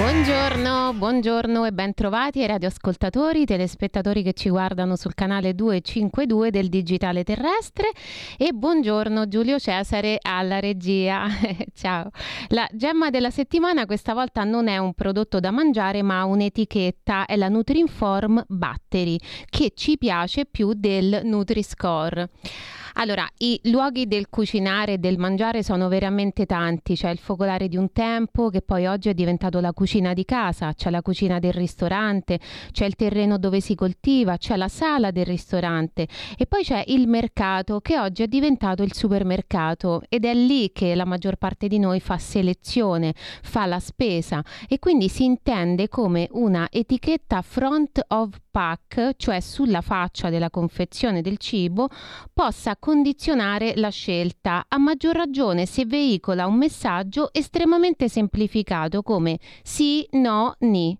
Buongiorno, buongiorno e bentrovati ai radioascoltatori, telespettatori che ci guardano sul canale 252 del Digitale Terrestre e buongiorno Giulio Cesare alla regia. Ciao. La gemma della settimana questa volta non è un prodotto da mangiare ma un'etichetta, è la Nutrinform Battery che ci piace più del Nutri-Score. Allora, i luoghi del cucinare e del mangiare sono veramente tanti, c'è il focolare di un tempo che poi oggi è diventato la cucina di casa, c'è la cucina del ristorante, c'è il terreno dove si coltiva, c'è la sala del ristorante. E poi c'è il mercato che oggi è diventato il supermercato. Ed è lì che la maggior parte di noi fa selezione, fa la spesa. E quindi si intende come una etichetta front of pack, cioè sulla faccia della confezione del cibo, possa condizionare la scelta, a maggior ragione se veicola un messaggio estremamente semplificato come sì, no, ni.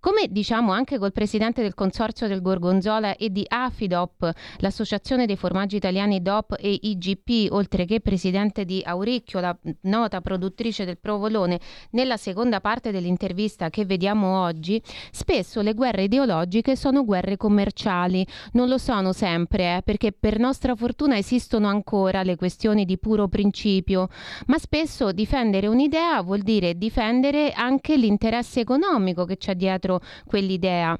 Come diciamo anche col presidente del consorzio del Gorgonzola e di Afidop, l'associazione dei formaggi italiani DOP e IGP, oltre che presidente di Auricchio, la nota produttrice del provolone, nella seconda parte dell'intervista che vediamo oggi, spesso le guerre ideologiche sono guerre commerciali. Non lo sono sempre, eh, perché per nostra fortuna esistono ancora le questioni di puro principio, ma spesso difendere un'idea vuol dire difendere anche l'interesse economico che c'è dietro quell'idea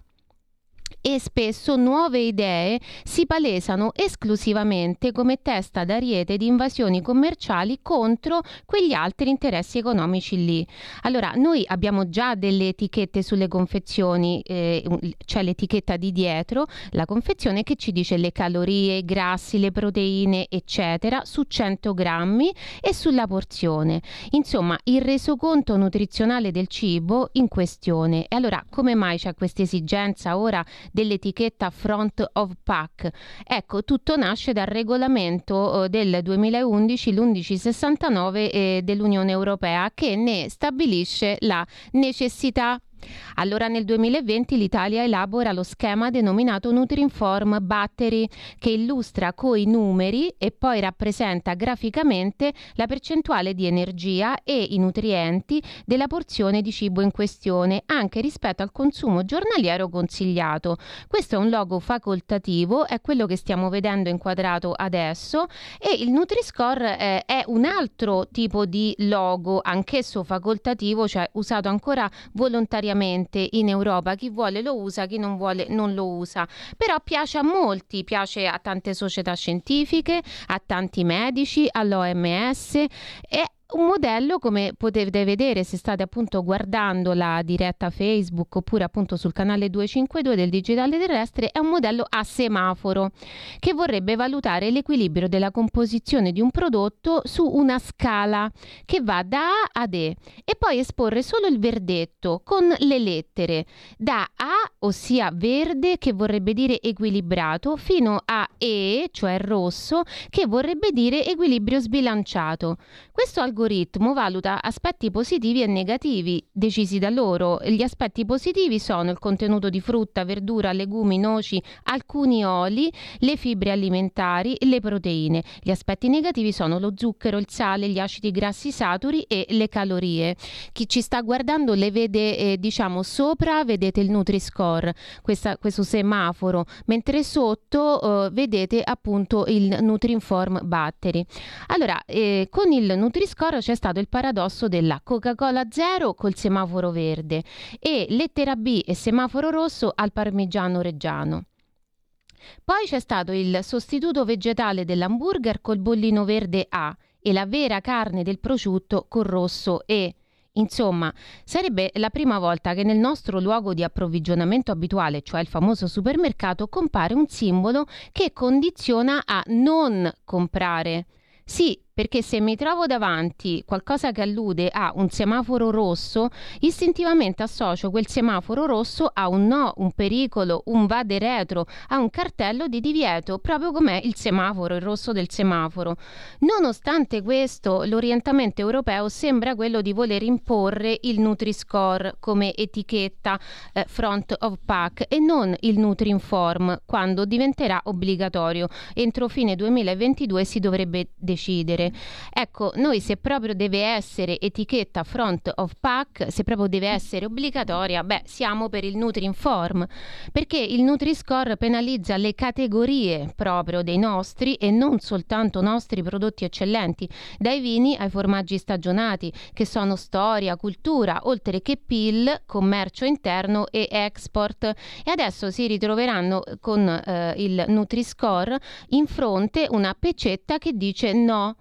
e spesso nuove idee si palesano esclusivamente come testa d'ariete di invasioni commerciali contro quegli altri interessi economici lì. Allora, noi abbiamo già delle etichette sulle confezioni, eh, c'è l'etichetta di dietro, la confezione che ci dice le calorie, i grassi, le proteine, eccetera, su 100 grammi e sulla porzione. Insomma, il resoconto nutrizionale del cibo in questione. E allora, come mai c'è questa esigenza ora dell'etichetta Front of Pack. Ecco, tutto nasce dal regolamento eh, del 2011, l'1169 eh, dell'Unione Europea, che ne stabilisce la necessità allora nel 2020 l'Italia elabora lo schema denominato Nutrinform Battery che illustra coi numeri e poi rappresenta graficamente la percentuale di energia e i nutrienti della porzione di cibo in questione anche rispetto al consumo giornaliero consigliato. Questo è un logo facoltativo, è quello che stiamo vedendo inquadrato adesso e il Nutri-Score eh, è un altro tipo di logo, anch'esso facoltativo, cioè usato ancora volontariamente volontariamente in Europa, chi vuole lo usa, chi non vuole non lo usa, però piace a molti, piace a tante società scientifiche, a tanti medici, all'OMS e un modello come potete vedere se state appunto guardando la diretta Facebook oppure appunto sul canale 252 del digitale terrestre è un modello a semaforo che vorrebbe valutare l'equilibrio della composizione di un prodotto su una scala che va da A ad E e poi esporre solo il verdetto con le lettere da A ossia verde che vorrebbe dire equilibrato fino a E cioè rosso che vorrebbe dire equilibrio sbilanciato. Questo algoritmo algoritmo valuta aspetti positivi e negativi decisi da loro. Gli aspetti positivi sono il contenuto di frutta, verdura, legumi, noci, alcuni oli, le fibre alimentari, le proteine. Gli aspetti negativi sono lo zucchero, il sale, gli acidi grassi saturi e le calorie. Chi ci sta guardando le vede eh, diciamo sopra vedete il Nutri-Score, questa, questo semaforo, mentre sotto eh, vedete appunto il Nutri-Inform Battery. Allora, eh, con il Nutri-Score Tesoro c'è stato il paradosso della Coca-Cola zero col semaforo verde e lettera B e semaforo rosso al parmigiano reggiano. Poi c'è stato il sostituto vegetale dell'hamburger col bollino verde A e la vera carne del prosciutto col rosso E. Insomma, sarebbe la prima volta che nel nostro luogo di approvvigionamento abituale, cioè il famoso supermercato, compare un simbolo che condiziona a non comprare. Sì, perché se mi trovo davanti qualcosa che allude a un semaforo rosso, istintivamente associo quel semaforo rosso a un no, un pericolo, un vade retro, a un cartello di divieto, proprio come il semaforo, il rosso del semaforo. Nonostante questo, l'orientamento europeo sembra quello di voler imporre il Nutri-Score come etichetta eh, front of pack e non il Nutri-Inform quando diventerà obbligatorio. Entro fine 2022 si dovrebbe decidere. Ecco, noi se proprio deve essere etichetta front of pack, se proprio deve essere obbligatoria, beh, siamo per il Nutri-Inform, perché il Nutri-Score penalizza le categorie proprio dei nostri e non soltanto nostri prodotti eccellenti, dai vini ai formaggi stagionati, che sono storia, cultura, oltre che PIL, commercio interno e export. E adesso si ritroveranno con eh, il Nutri-Score in fronte una pecetta che dice no.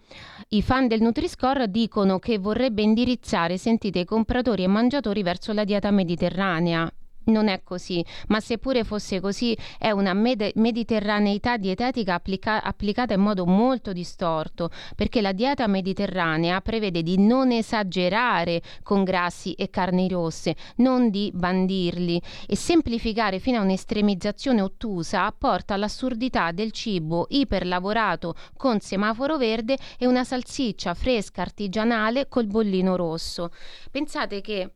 I fan del Nutri-Score dicono che vorrebbe indirizzare, sentite, i compratori e mangiatori verso la dieta mediterranea non è così, ma seppure fosse così è una med- mediterraneità dietetica applica- applicata in modo molto distorto, perché la dieta mediterranea prevede di non esagerare con grassi e carni rosse, non di bandirli e semplificare fino a un'estremizzazione ottusa porta all'assurdità del cibo iperlavorato con semaforo verde e una salsiccia fresca artigianale col bollino rosso. Pensate che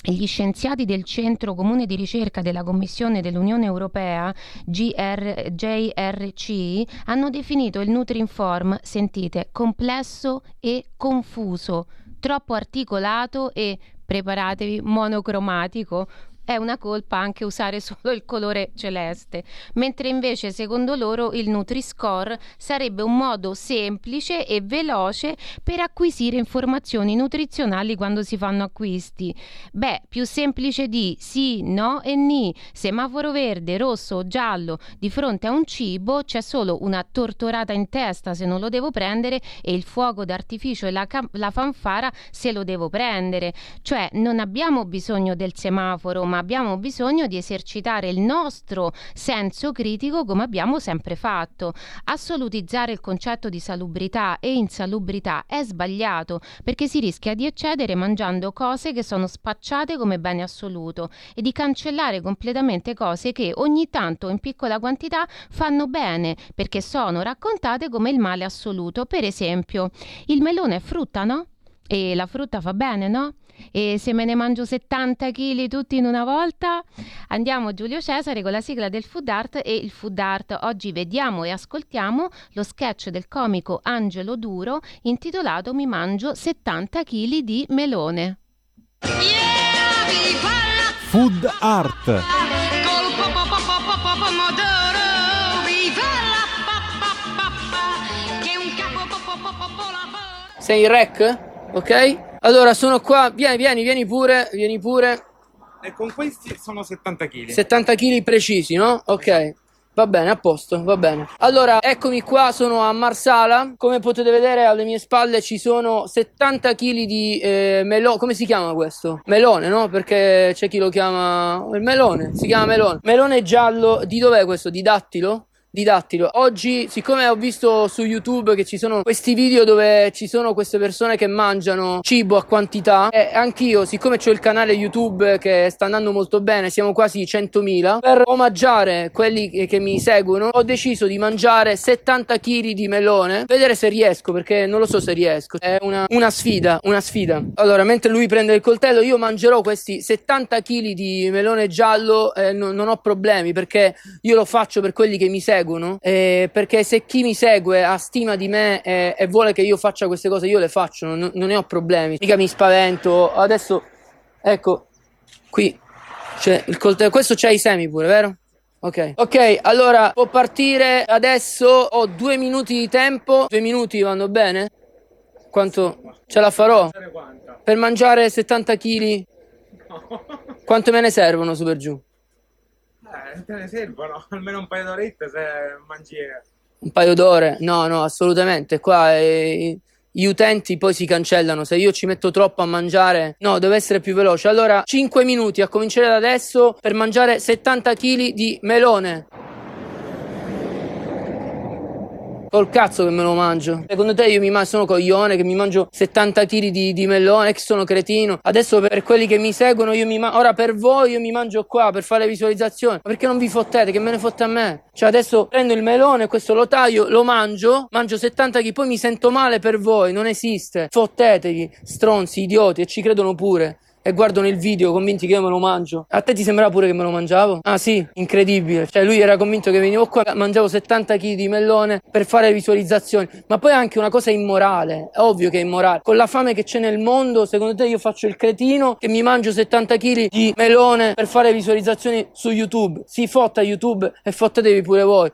gli scienziati del Centro Comune di Ricerca della Commissione dell'Unione Europea, GR, JRC, hanno definito il Nutrinform, sentite, complesso e confuso, troppo articolato e preparatevi monocromatico, è una colpa anche usare solo il colore celeste, mentre invece secondo loro il Nutri-Score sarebbe un modo semplice e veloce per acquisire informazioni nutrizionali quando si fanno acquisti. Beh, più semplice di sì, no e ni. Semaforo verde, rosso o giallo di fronte a un cibo c'è solo una tortorata in testa se non lo devo prendere e il fuoco d'artificio e la, cam- la fanfara se lo devo prendere. Cioè non abbiamo bisogno del semaforo, ma abbiamo bisogno di esercitare il nostro senso critico come abbiamo sempre fatto. Assolutizzare il concetto di salubrità e insalubrità è sbagliato perché si rischia di eccedere mangiando cose che sono spacciate come bene assoluto e di cancellare completamente cose che ogni tanto in piccola quantità fanno bene perché sono raccontate come il male assoluto. Per esempio, il melone è frutta, no? E la frutta fa bene, no? E se me ne mangio 70 kg tutti in una volta, andiamo Giulio Cesare con la sigla del food art e il food art. Oggi vediamo e ascoltiamo lo sketch del comico Angelo Duro intitolato Mi mangio 70 kg di melone. Food art. Sei in rec? Ok? Allora, sono qua. Vieni, vieni, vieni pure, vieni pure. E con questi sono 70 kg. 70 kg precisi, no? Ok. Va bene, a posto, va bene. Allora, eccomi qua, sono a Marsala. Come potete vedere alle mie spalle ci sono 70 kg di eh, melone. Come si chiama questo? Melone, no? Perché c'è chi lo chiama... Il melone, si chiama melone. Melone giallo, di dov'è questo? Di dattilo? Didattilo. Oggi, siccome ho visto su YouTube che ci sono questi video dove ci sono queste persone che mangiano cibo a quantità, e anch'io, siccome ho il canale YouTube che sta andando molto bene, siamo quasi 100.000, per omaggiare quelli che, che mi seguono, ho deciso di mangiare 70 kg di melone, vedere se riesco, perché non lo so se riesco. È una, una sfida, una sfida. Allora, mentre lui prende il coltello, io mangerò questi 70 kg di melone giallo e non, non ho problemi, perché io lo faccio per quelli che mi seguono seguono, eh, perché se chi mi segue ha stima di me e, e, vuole che io faccia queste cose, io le faccio, non, non ne ho problemi, mica mi spavento. Adesso, ecco, qui c'è il coltello, questo c'ha i semi pure, vero? Ok, ok, allora può partire adesso. Ho due minuti di tempo. Due minuti vanno bene? Quanto ce la farò? Per mangiare 70 kg? Quanto me ne servono su per giù? Eh, te ne servono almeno un paio d'orette se mangi. Un paio d'ore? No, no, assolutamente. Qua eh, gli utenti poi si cancellano. Se io ci metto troppo a mangiare, no, deve essere più veloce. Allora, 5 minuti a cominciare da adesso per mangiare 70 kg di melone. Col cazzo che me lo mangio. Secondo te io mi mangio, sono coglione che mi mangio 70 kg di, di melone, che sono cretino. Adesso per quelli che mi seguono io mi mangio, ora per voi io mi mangio qua per fare visualizzazioni. Ma perché non vi fottete? Che me ne fotte a me? Cioè adesso prendo il melone, questo lo taglio, lo mangio, mangio 70 kg, poi mi sento male per voi, non esiste. Fottetevi, stronzi, idioti, e ci credono pure e guardano il video convinti che io me lo mangio. A te ti sembrava pure che me lo mangiavo? Ah sì, incredibile. Cioè lui era convinto che venivo qua, mangiavo 70 kg di melone per fare visualizzazioni. Ma poi è anche una cosa immorale, è ovvio che è immorale. Con la fame che c'è nel mondo, secondo te io faccio il cretino che mi mangio 70 kg di melone per fare visualizzazioni su YouTube? Si fotta YouTube e fottetevi pure voi.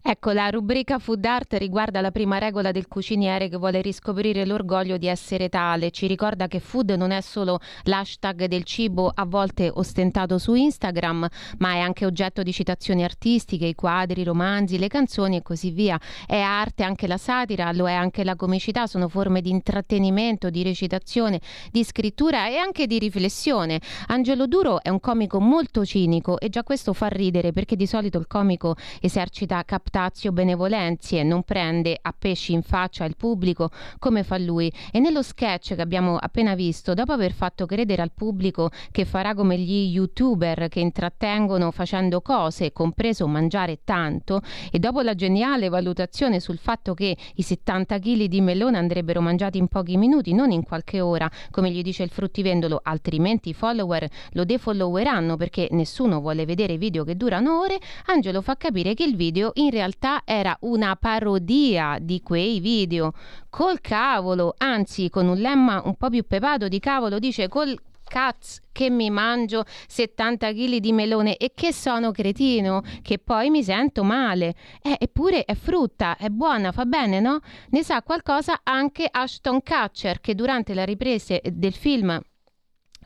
Ecco, la rubrica Food Art riguarda la prima regola del cuciniere che vuole riscoprire l'orgoglio di essere tale. Ci ricorda che food non è solo l'hashtag del cibo a volte ostentato su Instagram, ma è anche oggetto di citazioni artistiche, i quadri, i romanzi, le canzoni e così via. È arte anche la satira, lo è anche la comicità, sono forme di intrattenimento, di recitazione, di scrittura e anche di riflessione. Angelo Duro è un comico molto cinico e già questo fa ridere perché di solito il comico esercita cap captatio benevolenzie, non prende a pesci in faccia il pubblico come fa lui. E nello sketch che abbiamo appena visto, dopo aver fatto credere al pubblico che farà come gli youtuber che intrattengono facendo cose, compreso mangiare tanto, e dopo la geniale valutazione sul fatto che i 70 kg di melone andrebbero mangiati in pochi minuti, non in qualche ora, come gli dice il fruttivendolo, altrimenti i follower lo defolloweranno perché nessuno vuole vedere video che durano ore, Angelo fa capire che il video in realtà era una parodia di quei video. Col cavolo, anzi con un lemma un po' più pepato di cavolo, dice col cazzo che mi mangio 70 kg di melone e che sono cretino, che poi mi sento male. Eh, eppure è frutta, è buona, fa bene, no? Ne sa qualcosa anche Ashton Kutcher che durante la riprese del film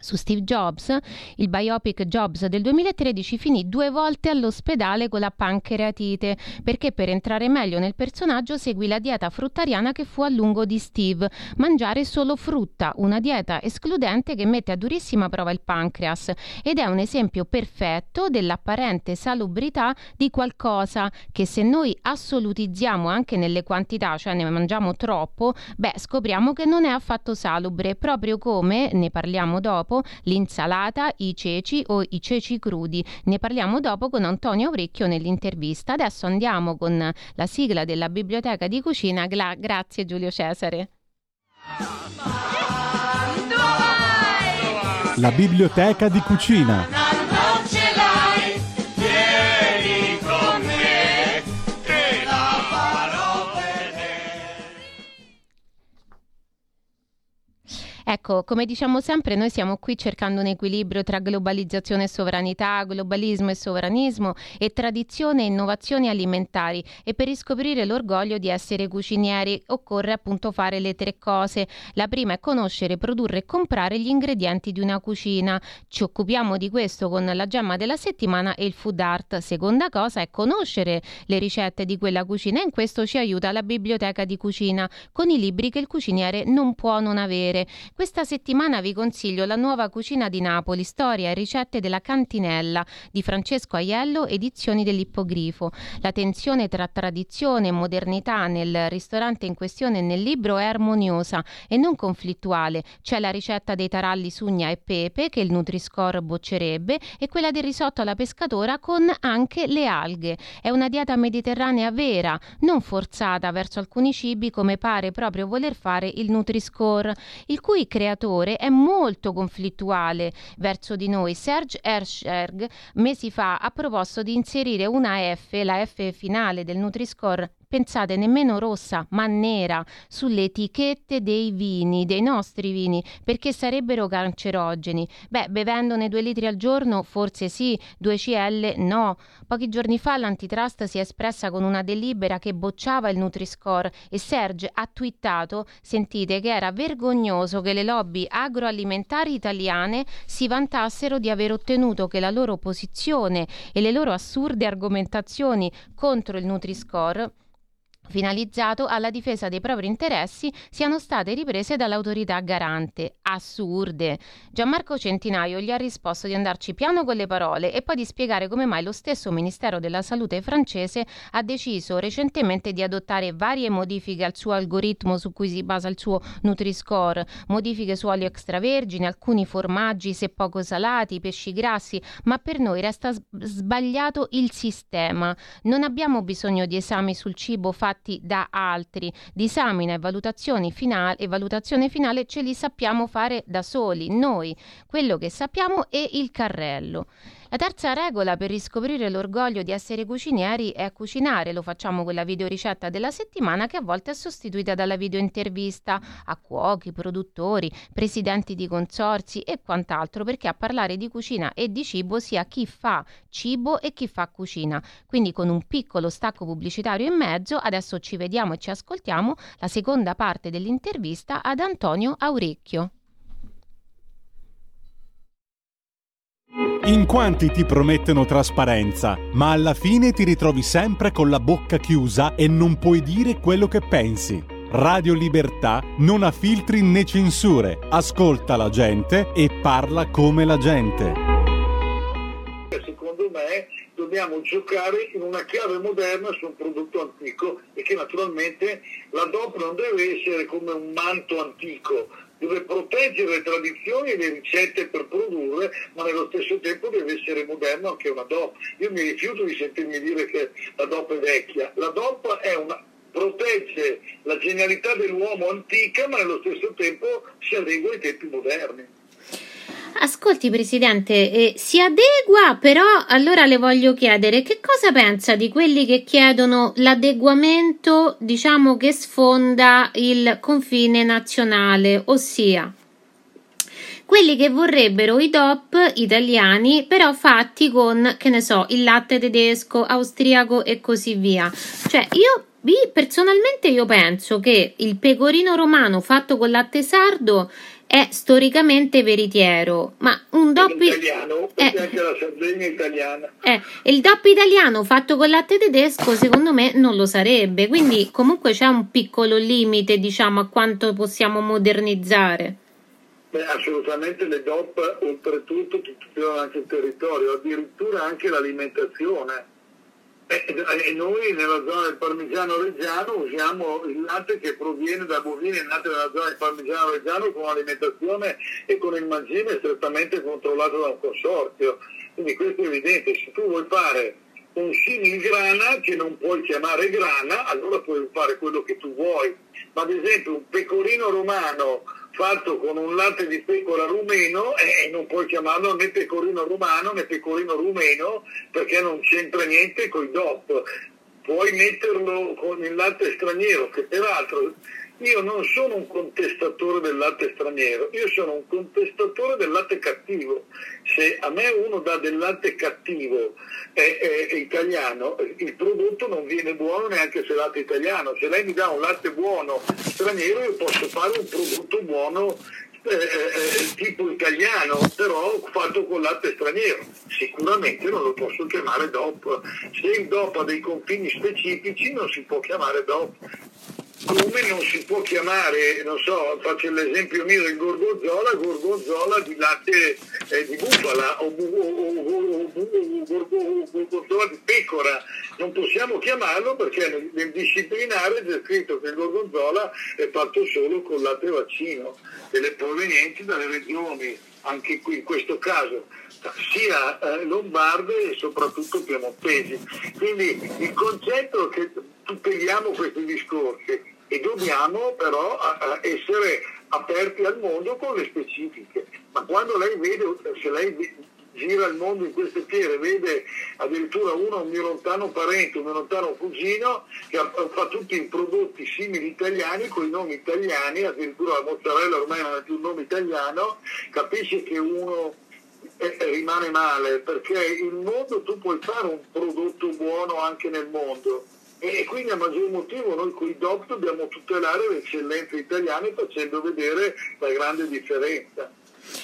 su Steve Jobs, il biopic Jobs del 2013 finì due volte all'ospedale con la pancreatite perché per entrare meglio nel personaggio seguì la dieta fruttariana che fu a lungo di Steve, mangiare solo frutta, una dieta escludente che mette a durissima prova il pancreas. Ed è un esempio perfetto dell'apparente salubrità di qualcosa che se noi assolutizziamo anche nelle quantità, cioè ne mangiamo troppo, beh scopriamo che non è affatto salubre, proprio come ne parliamo dopo dopo l'insalata, i ceci o i ceci crudi. Ne parliamo dopo con Antonio Auricchio nell'intervista. Adesso andiamo con la sigla della biblioteca di cucina. Gra- grazie Giulio Cesare. La biblioteca di cucina. Ecco, come diciamo sempre, noi siamo qui cercando un equilibrio tra globalizzazione e sovranità, globalismo e sovranismo e tradizione e innovazioni alimentari e per riscoprire l'orgoglio di essere cucinieri occorre appunto fare le tre cose. La prima è conoscere, produrre e comprare gli ingredienti di una cucina. Ci occupiamo di questo con la gemma della settimana e il food art. Seconda cosa è conoscere le ricette di quella cucina e in questo ci aiuta la biblioteca di cucina con i libri che il cuciniere non può non avere. Questa settimana vi consiglio la nuova cucina di Napoli, storia e ricette della cantinella di Francesco Aiello, edizioni dell'Ippogrifo. La tensione tra tradizione e modernità nel ristorante in questione e nel libro è armoniosa e non conflittuale. C'è la ricetta dei taralli sugna e pepe che il Nutri-Score boccerebbe e quella del risotto alla pescatora con anche le alghe. È una dieta mediterranea vera, non forzata verso alcuni cibi come pare proprio voler fare il Nutri-Score, il cui creatore è molto conflittuale verso di noi. Serge Hersberg mesi fa ha proposto di inserire una F, la F finale del Nutri-Score pensate nemmeno rossa, ma nera, sulle etichette dei vini, dei nostri vini, perché sarebbero cancerogeni. Beh, bevendone due litri al giorno, forse sì, 2 CL no. Pochi giorni fa l'antitrust si è espressa con una delibera che bocciava il Nutri-Score e Serge ha twittato, sentite, che era vergognoso che le lobby agroalimentari italiane si vantassero di aver ottenuto che la loro posizione e le loro assurde argomentazioni contro il Nutri-Score finalizzato alla difesa dei propri interessi siano state riprese dall'autorità garante. Assurde. Gianmarco Centinaio gli ha risposto di andarci piano con le parole e poi di spiegare come mai lo stesso Ministero della Salute francese ha deciso recentemente di adottare varie modifiche al suo algoritmo su cui si basa il suo Nutri-Score, modifiche su olio extravergine, alcuni formaggi se poco salati, pesci grassi, ma per noi resta sbagliato il sistema. Non abbiamo bisogno di esami sul cibo fatti fatti da altri. Disamina e valutazioni finale, e valutazione finale ce li sappiamo fare da soli, noi. Quello che sappiamo è il carrello. La terza regola per riscoprire l'orgoglio di essere cucinieri è cucinare. Lo facciamo con la videoricetta della settimana che a volte è sostituita dalla videointervista a cuochi, produttori, presidenti di consorzi e quant'altro, perché a parlare di cucina e di cibo sia chi fa cibo e chi fa cucina. Quindi con un piccolo stacco pubblicitario in mezzo, adesso ci vediamo e ci ascoltiamo la seconda parte dell'intervista ad Antonio Aurecchio. In quanti ti promettono trasparenza, ma alla fine ti ritrovi sempre con la bocca chiusa e non puoi dire quello che pensi. Radio Libertà non ha filtri né censure, ascolta la gente e parla come la gente. Secondo me dobbiamo giocare in una chiave moderna su un prodotto antico e che naturalmente la DOP non deve essere come un manto antico, deve proteggere le tradizioni e le ricette per produrre, ma nello stesso tempo deve essere moderno anche una DOP. Io mi rifiuto di sentirmi dire che la DOP è vecchia. La DOP è una, protegge la genialità dell'uomo antica, ma nello stesso tempo si adegua ai tempi moderni. Ascolti Presidente, eh, si adegua, però allora le voglio chiedere che cosa pensa di quelli che chiedono l'adeguamento, diciamo, che sfonda il confine nazionale, ossia quelli che vorrebbero i DOP italiani, però fatti con, che ne so, il latte tedesco, austriaco e così via. Cioè, io personalmente io penso che il pecorino romano fatto con latte sardo è storicamente veritiero, ma un DOP italiano, eh, anche la Sardegna italiana. Eh, il DOP italiano fatto con latte tedesco secondo me non lo sarebbe, quindi comunque c'è un piccolo limite, diciamo, a quanto possiamo modernizzare. Beh, assolutamente le DOP oltretutto tutelano anche il territorio, addirittura anche l'alimentazione e noi nella zona del parmigiano reggiano usiamo il latte che proviene da bovini nati nella zona del parmigiano reggiano con un'alimentazione e con il mangime strettamente controllato da un consorzio. Quindi questo è evidente, se tu vuoi fare un simil grana che non puoi chiamare grana, allora puoi fare quello che tu vuoi. Ma ad esempio un pecorino romano fatto con un latte di pecora rumeno e eh, non puoi chiamarlo né pecorino romano né pecorino rumeno perché non c'entra niente con i DOP. Puoi metterlo con il latte straniero che peraltro io non sono un contestatore del latte straniero, io sono un contestatore del latte cattivo. Se a me uno dà del latte cattivo è, è italiano, il prodotto non viene buono neanche se è latte italiano. Se lei mi dà un latte buono straniero, io posso fare un prodotto buono eh, eh, tipo italiano, però fatto con latte straniero. Sicuramente non lo posso chiamare DOP. Se il DOP ha dei confini specifici non si può chiamare DOP come non si può chiamare, non so, faccio l'esempio mio del gorgonzola, gorgonzola di latte eh, di bufala o, gorgonzola di pecora, non possiamo chiamarlo perché nel, disciplinare c'è scritto che il gorgonzola è fatto solo con latte vaccino e le provenienti dalle regioni, anche qui in questo caso sia eh, lombarde e soprattutto piemontesi. Quindi il concetto che tuteliamo questi discorsi e dobbiamo però essere aperti al mondo con le specifiche. Ma quando lei vede, se lei gira il mondo in queste fiere, vede addirittura uno, un mio lontano parente, un mio lontano cugino, che fa tutti i prodotti simili italiani con i nomi italiani, addirittura la mozzarella ormai non è più un nome italiano, capisce che uno eh, rimane male, perché il mondo tu puoi fare un prodotto buono anche nel mondo e quindi a maggior motivo noi con i DOC dobbiamo tutelare le eccellenze italiane facendo vedere la grande differenza.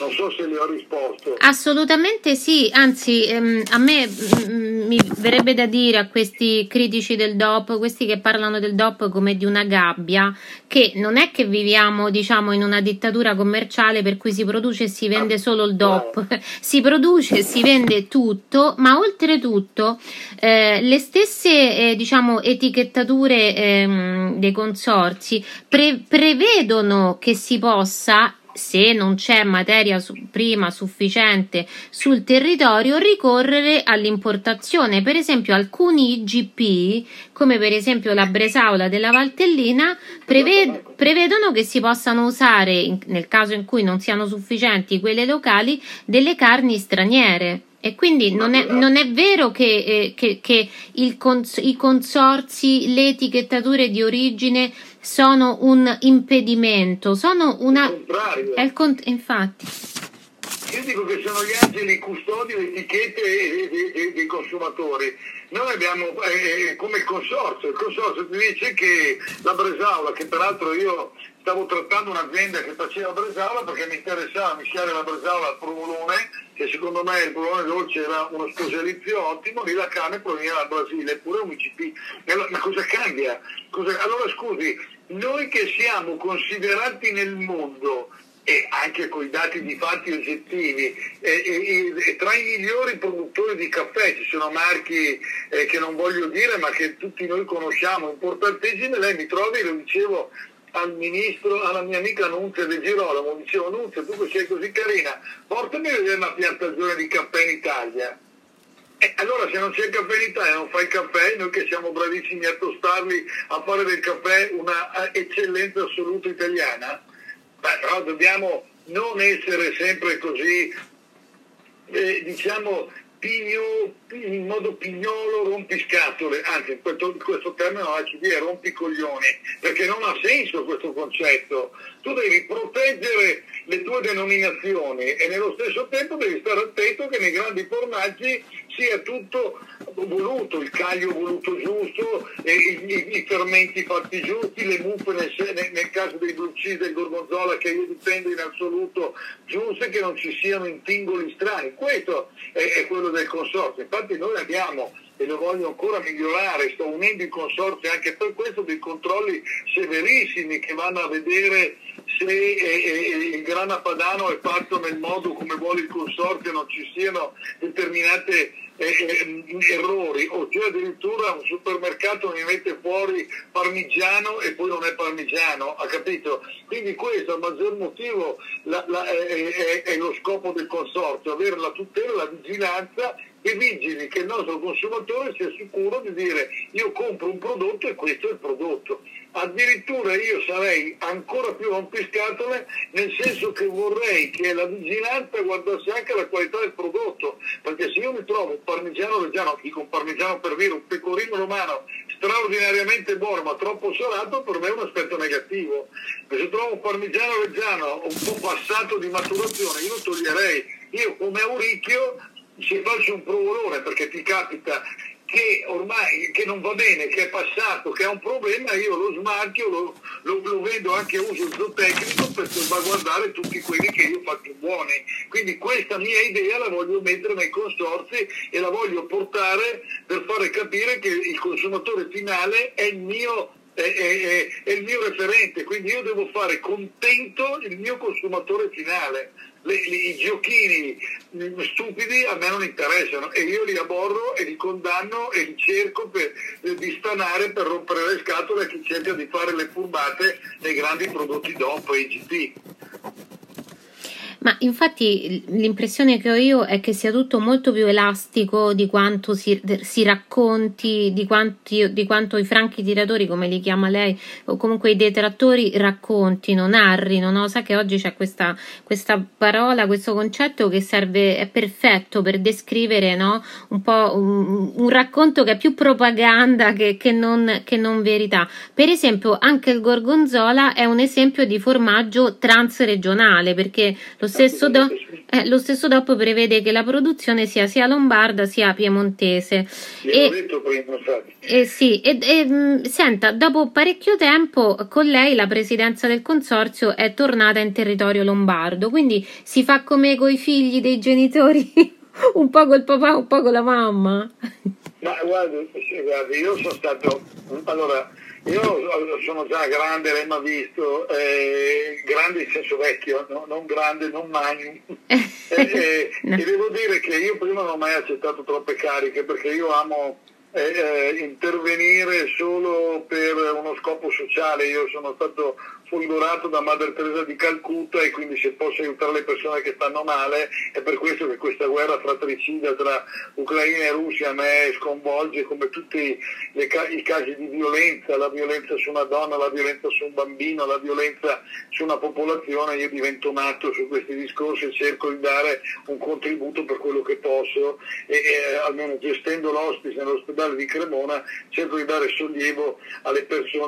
Non so se le ho risposto. Assolutamente sì, anzi ehm, a me mh, mm, mi verrebbe da dire a questi critici del DOP, questi che parlano del DOP come di una gabbia, che non è che viviamo, diciamo, in una dittatura commerciale per cui si produce e si vende solo il DOP, si produce e si vende tutto, ma oltretutto eh, le stesse, eh, diciamo, etichettature eh, dei consorzi pre- prevedono che si possa se non c'è materia prima sufficiente sul territorio, ricorrere all'importazione. Per esempio, alcuni IGP, come per esempio la Bresaula della Valtellina, preved- prevedono che si possano usare, in- nel caso in cui non siano sufficienti quelle locali, delle carni straniere. E quindi non è, non è vero che, eh, che, che cons- i consorzi, le etichettature di origine sono un impedimento, sono una... È il con... Infatti. Io dico che sono gli angeli custodi delle etichette dei, consumatori. Noi abbiamo eh, come il consorzio, il consorzio ti dice che la Bresaula, che peraltro io stavo trattando un'azienda che faceva Bresaula perché mi interessava mischiare la Bresaula al provolone, che secondo me il provolone dolce era uno sposalizio ottimo, lì la carne proviene dal Brasile, eppure un ICP. Ma cosa cambia? Cosa... Allora scusi, noi che siamo considerati nel mondo e anche con i dati di fatti oggettivi, e, e, e, tra i migliori produttori di caffè ci sono marchi eh, che non voglio dire ma che tutti noi conosciamo, importantissimi, lei mi trovi, lo dicevo al ministro, alla mia amica Nunzia De Girolamo, dicevo Nunzia tu che sei così carina, portami a vedere una piantagione di caffè in Italia. E allora se non c'è in Italia non fai caffè, noi che siamo bravissimi a tostarli, a fare del caffè una eh, eccellenza assoluta italiana, Beh, però dobbiamo non essere sempre così, eh, diciamo, pigno, in modo pignolo rompiscatole, anzi questo, questo termine non ci dire rompicoglioni, perché non ha senso questo concetto. Tu devi proteggere le tue denominazioni e nello stesso tempo devi stare attento che nei grandi formaggi sia tutto voluto, il caglio voluto giusto, i, i, i, fermenti fatti giusti, le muffe nel, nel, nel caso dei blue cheese del gorgonzola che io difendo in assoluto giuste, che non ci siano intingoli strani. Questo è, è quello del consorzio. Infatti noi abbiamo e lo voglio ancora migliorare, sto unendo i consorzi anche per questo dei controlli severissimi che vanno a vedere se eh, eh, il grana padano è fatto nel modo come vuole il consorzio, non ci siano determinate eh, errori o cioè addirittura un supermercato mi mette fuori parmigiano e poi non è parmigiano, ha capito? Quindi questo a maggior motivo la, la, è, è, è, lo scopo del consorzio, avere la tutela, la vigilanza e vigili che il nostro consumatore sia sicuro di dire io compro un prodotto e questo è il prodotto addirittura io sarei ancora più rompiscatole nel senso che vorrei che la vigilanza guardasse anche la qualità del prodotto, perché se io mi trovo un parmigiano reggiano, dico un parmigiano per dire, un pecorino romano straordinariamente buono ma troppo salato, per me è un aspetto negativo. Se trovo un parmigiano reggiano un po' passato di maturazione, io lo toglierei. Io come auricchio se faccio un provolone perché ti capita che ormai che non va bene, che è passato, che ha un problema, io lo smarchio, lo, lo, lo vedo anche a uso zootecnico per salvaguardare tutti quelli che io faccio buoni. Quindi questa mia idea la voglio mettere nei consorzi e la voglio portare per fare capire che il consumatore finale è il mio è, è, è, il mio referente, quindi io devo fare contento il mio consumatore finale le, le, i giochini stupidi a me non interessano e io li aborro e li condanno e li cerco per, eh, di stanare per rompere le scatole a chi cerca di fare le furbate nei grandi prodotti DOP e IGT. Ma infatti l'impressione che ho io è che sia tutto molto più elastico di quanto si, si racconti, di, quanti, di, quanto i franchi tiratori, come li chiama lei, o comunque i detrattori raccontino, narrino. No? Sa che oggi c'è questa, questa parola, questo concetto che serve, è perfetto per descrivere no? un po' un, un, racconto che è più propaganda che, che, non, che non verità. Per esempio, anche il gorgonzola è un esempio di formaggio transregionale perché lo stesso, do, eh, lo stesso DOP prevede che la produzione sia sia lombarda sia piemontese. E, eh, sì, e, e, mm, senta, dopo parecchio tempo con lei la presidenza del consorzio è tornata in territorio lombardo, quindi si fa come con i figli dei genitori, un po' col papà, un po' con la mamma. Ma guardi, guardi, io sono stato, allora, io sono già grande, lei mi ha visto, eh, grande in senso vecchio, no? non grande, non magno. e, e, no. e devo dire che io prima non ho mai accettato troppe cariche perché io amo eh, eh, intervenire solo per scopo sociale. Io sono stato folgorato da Madre Teresa di Calcutta e quindi se posso aiutare le persone che stanno male è per questo che questa guerra fratricida tra Ucraina e Russia a me sconvolge come tutti le, i casi di violenza, la violenza su una donna, la violenza su un bambino, la violenza su una popolazione, io divento matto su questi discorsi e cerco di dare un contributo per quello che posso e, e almeno gestendo l'ospice nell'ospedale di Cremona cerco di dare sollievo alle persone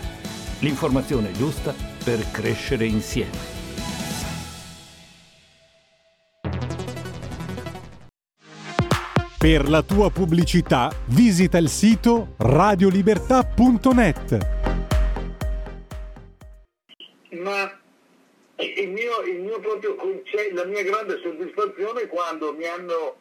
L'informazione giusta per crescere insieme. Per la tua pubblicità visita il sito radiolibertà.net. Ma il mio, il mio proprio concetto, la mia grande soddisfazione è quando mi hanno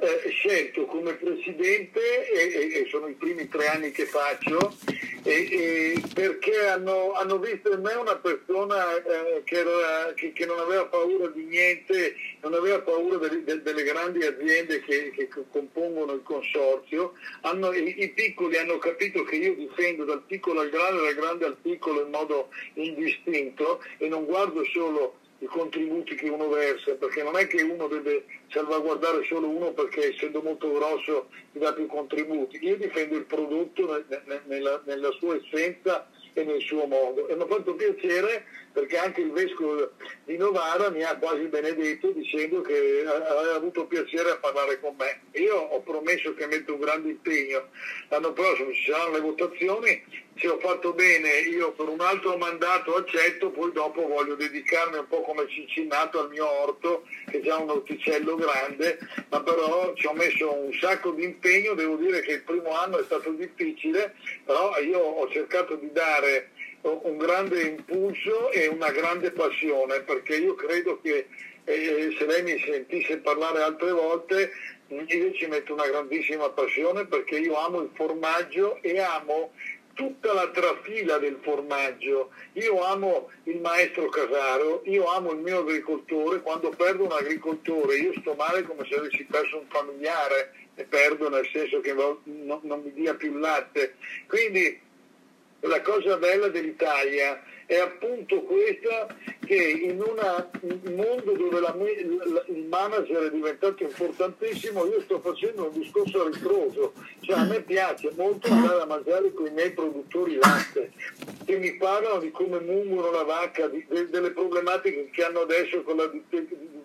eh, scelto come presidente, e, e, sono i primi tre anni che faccio, e, perché hanno, hanno, visto in me una persona eh, che, era, che, che, non aveva paura di niente, non aveva paura delle, delle grandi aziende che, che, compongono il consorzio. Hanno, i, I piccoli hanno capito che io difendo dal piccolo al grande, dal grande al piccolo in modo indistinto e non guardo solo i contributi che uno versa, perché non è che uno deve salvaguardare solo uno perché essendo molto grosso ti dà più contributi. Io difendo il prodotto nella, nella sua essenza e nel suo modo. E mi ha fatto piacere perché anche il vescovo di Novara mi ha quasi benedetto dicendo che aveva avuto piacere a parlare con me. Io ho promesso che metto un grande impegno. L'anno prossimo ci saranno le votazioni, se ho fatto bene io per un altro mandato accetto, poi dopo voglio dedicarmi un po' come Cincinnato al mio orto, che è già un orticello grande, ma però ci ho messo un sacco di impegno, devo dire che il primo anno è stato difficile, però io ho cercato di dare un grande impulso e una grande passione, perché io credo che eh, se lei mi sentisse parlare altre volte, io ci metto una grandissima passione perché io amo il formaggio e amo tutta la trafila del formaggio. Io amo il maestro Casaro, io amo il mio agricoltore, quando perdo un agricoltore io sto male come se avessi perso un familiare e perdo nel senso che non, non mi dia più latte. Quindi la cosa bella dell'Italia è appunto questa che in un mondo dove la, la, il manager è diventato importantissimo io sto facendo un discorso ritroso. Cioè a me piace molto andare a mangiare con i miei produttori latte che mi parlano di come mungono la vacca di, de, delle problematiche che hanno adesso con la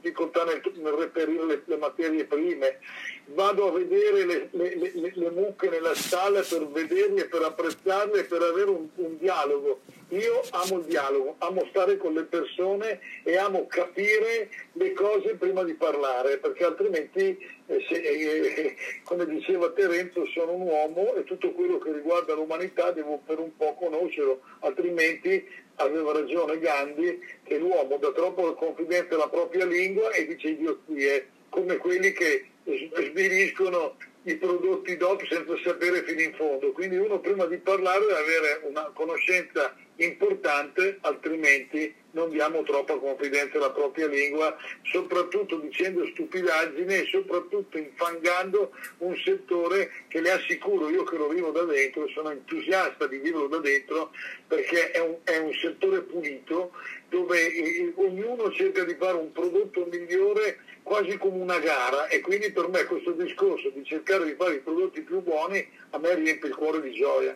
difficoltà nel, nel reperire le, le, materie prime. Vado a vedere le, le, le mucche nella stalla per vederle, per apprezzarle per avere un, un dialogo. Io amo il dialogo, amo stare con le persone e amo capire le cose prima di parlare, perché altrimenti, eh, se, eh, come diceva Terenzo, sono un uomo e tutto quello che riguarda l'umanità devo per un po' conoscerlo, altrimenti aveva ragione Gandhi che l'uomo dà troppo confidenza alla propria lingua e dice idiozie, come quelli che sviliscono i prodotti DOP senza sapere fino in fondo. Quindi uno prima di parlare deve avere una conoscenza importante, altrimenti non diamo troppa confidenza alla propria lingua, soprattutto dicendo stupidaggini e soprattutto infangando un settore che le assicuro, io che lo vivo da dentro, sono entusiasta di viverlo da dentro, perché è un, è un settore pulito dove ognuno cerca di fare un prodotto migliore quasi come una gara e quindi per me questo discorso di cercare di fare i prodotti più buoni a me riempie il cuore di gioia.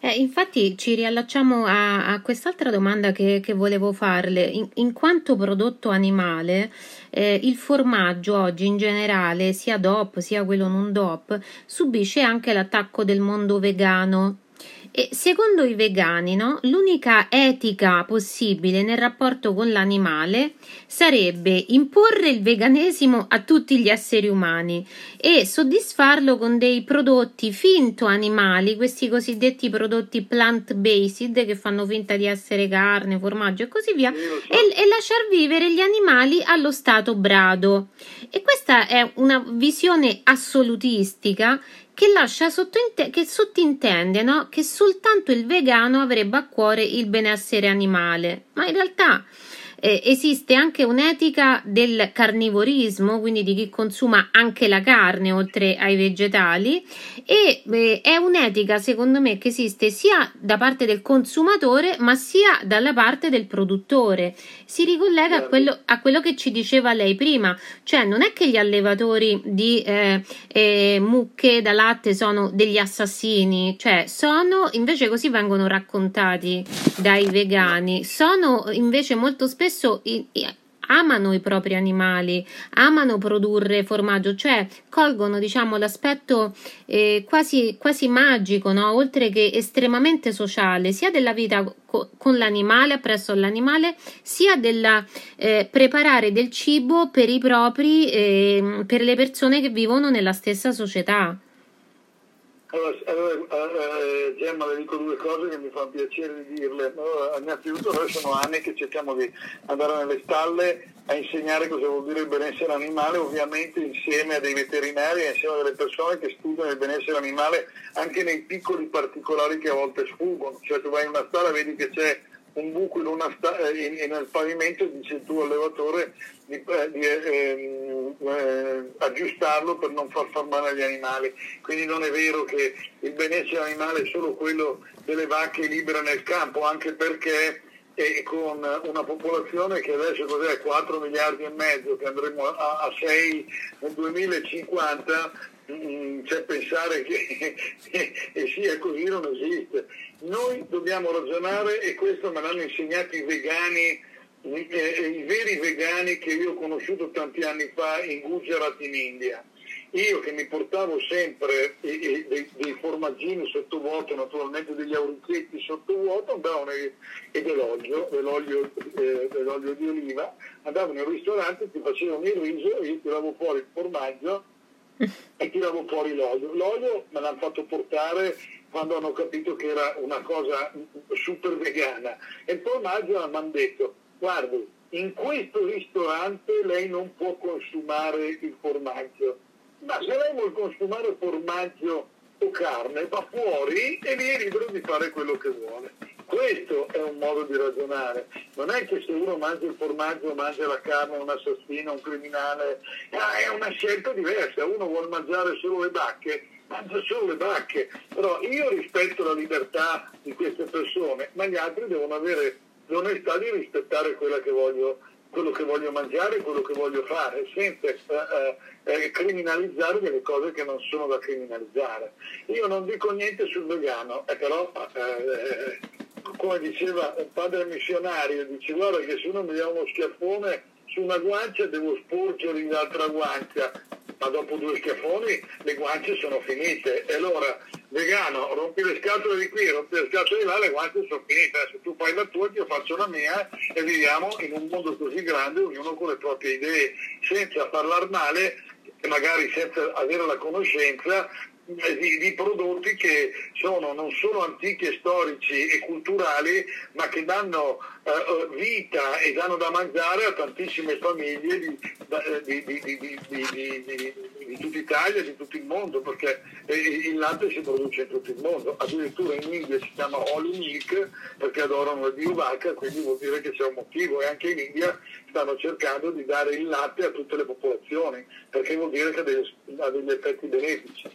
Eh, infatti ci riallacciamo a, a quest'altra domanda che, che volevo farle. In, in, quanto prodotto animale, eh, il formaggio oggi in generale, sia DOP sia quello non DOP, subisce anche l'attacco del mondo vegano e secondo i vegani, no, l'unica etica possibile nel rapporto con l'animale sarebbe imporre il veganesimo a tutti gli esseri umani e soddisfarlo con dei prodotti finto animali, questi cosiddetti prodotti plant-based che fanno finta di essere carne, formaggio e così via, e, e lasciar vivere gli animali allo stato brado. E questa è una visione assolutistica che lascia sottinte- che sottintende no? che soltanto il vegano avrebbe a cuore il benessere animale, ma in realtà eh, esiste anche un'etica del carnivorismo, quindi di chi consuma anche la carne oltre ai vegetali, e eh, è un'etica secondo me che esiste sia da parte del consumatore ma sia dalla parte del produttore. Si ricollega a quello, a quello che ci diceva lei prima, cioè non è che gli allevatori di eh, eh mucche da latte sono degli assassini, cioè sono invece così vengono raccontati dai vegani, sono invece molto spesso spesso amano i propri animali, amano produrre formaggio, cioè colgono diciamo, l'aspetto eh, quasi, quasi, magico, no? oltre che estremamente sociale, sia della vita co- con l'animale, presso l'animale, sia del eh, preparare del cibo per i propri, eh, per le persone che vivono nella stessa società. Allora, allora eh, Gemma le dico due cose che mi fanno piacere di dirle. Allora, innanzitutto noi sono anni che cerchiamo di andare nelle stalle a insegnare cosa vuol dire il benessere animale, ovviamente insieme a dei veterinari insieme a delle persone che studiano il benessere animale anche nei piccoli particolari che a volte sfuggono. Cioè tu vai in una stalla e vedi che c'è un buco in sta- eh, in, in, nel pavimento e dice il tuo allevatore di, eh, di eh, eh, aggiustarlo per non far far male agli animali. Quindi non è vero che il benessere animale è solo quello delle vacche libere nel campo, anche perché con una popolazione che adesso cos'è 4 miliardi e mezzo, che andremo a, a 6 nel 2050, mm, c'è pensare che, che sia così non esiste. Noi dobbiamo ragionare, e questo me l'hanno insegnato i vegani, i veri vegani che io ho conosciuto tanti anni fa in Gujarat in India. Io che mi portavo sempre eh, eh, dei, dei, formaggini sottovuoto, naturalmente degli aurichetti sottovuoto, andavo nei, e dell'olio, dell'olio, eh, dell'olio di oliva, andavo nel ristorante, ti facevano il riso, io tiravo fuori il formaggio e tiravo fuori l'olio. L'olio me l'hanno fatto portare quando hanno capito che era una cosa super vegana. E il formaggio mi hanno detto, guardi, in questo ristorante lei non può consumare il formaggio, ma se lei vuole consumare formaggio o carne va fuori e è libero di fare quello che vuole. Questo è un modo di ragionare. Non è che se uno mangia il formaggio mangia la carne, un assassino, un criminale, ah, è una scelta diversa. Uno vuole mangiare solo le bacche, mangia solo le bacche. Però io rispetto la libertà di queste persone, ma gli altri devono avere l'onestà di rispettare che voglio, quello che voglio mangiare, quello che voglio fare, senza eh, eh, criminalizzare delle cose che non sono da criminalizzare. Io non dico niente sul vegano, eh, però eh, come diceva un padre missionario, dice guarda che se uno mi dà uno schiaffone su una guancia devo sporgergli l'altra guancia, ma dopo due schiaffoni le guance sono finite. E allora, vegano, rompi le scatole di qui, rompi le scatole di là, le guance sono finite. Adesso tu fai la tua, io faccio la mia e viviamo in un mondo così grande, ognuno con le proprie idee, senza parlare male e magari senza avere la conoscenza di, di, prodotti che sono non solo antichi storici e culturali, ma che danno uh, vita e danno da mangiare a tantissime famiglie di, di, di tutta Italia e di tutto il mondo, perché il latte si produce in tutto il mondo. Addirittura in India si chiama Holy Milk perché adorano la Dio vacca, quindi vuol dire che c'è un motivo e anche in India stanno cercando di dare il latte a tutte le popolazioni, perché vuol dire che ha degli effetti benefici.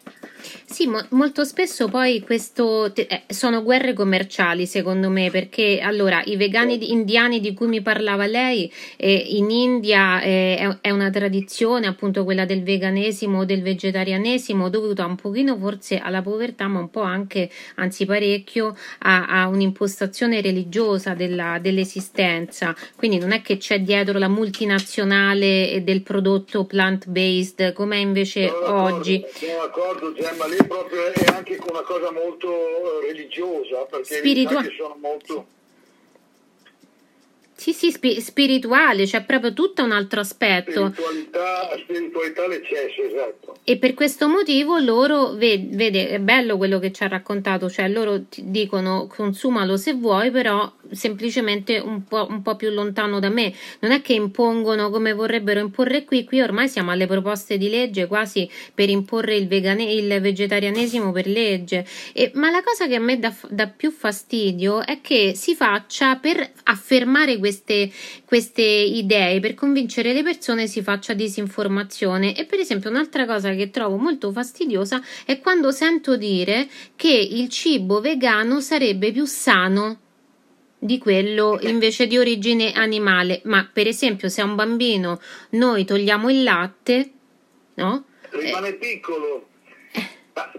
Sì, mo- molto spesso poi questo te- eh, sono guerre commerciali secondo me perché allora i vegani di- indiani di cui mi parlava lei eh, in India eh, è, una tradizione appunto quella del veganesimo o del vegetarianesimo dovuta un pochino forse alla povertà ma un po' anche anzi parecchio a, a un'impostazione religiosa della, dell'esistenza. Quindi non è che c'è dietro la multinazionale del prodotto plant based come invece Sono oggi. sono d'accordo Gemma, lì proprio è anche una cosa molto eh, religiosa, perché Spiritua- sono molto... Sì, sì, spi- spirituale, c'è proprio tutto un altro aspetto. Spiritualità, spiritualità l'eccesso, esatto. E per questo motivo loro, ve- vede, è bello quello che ci ha raccontato, cioè loro ti dicono consumalo se vuoi, però semplicemente un po', un po' più lontano da me. Non è che impongono come vorrebbero imporre qui, qui ormai siamo alle proposte di legge quasi per imporre il, vegane- il vegetarianesimo per legge. E- ma la cosa che a me dà, dà più fastidio è che si faccia per affermare queste, queste idee, per convincere le persone si faccia disinformazione. E per esempio un'altra cosa che trovo molto fastidiosa è quando sento dire che il cibo vegano sarebbe più sano di quello invece di origine animale. Ma per esempio, se a un bambino noi togliamo il latte, no? Rimane piccolo. Ma,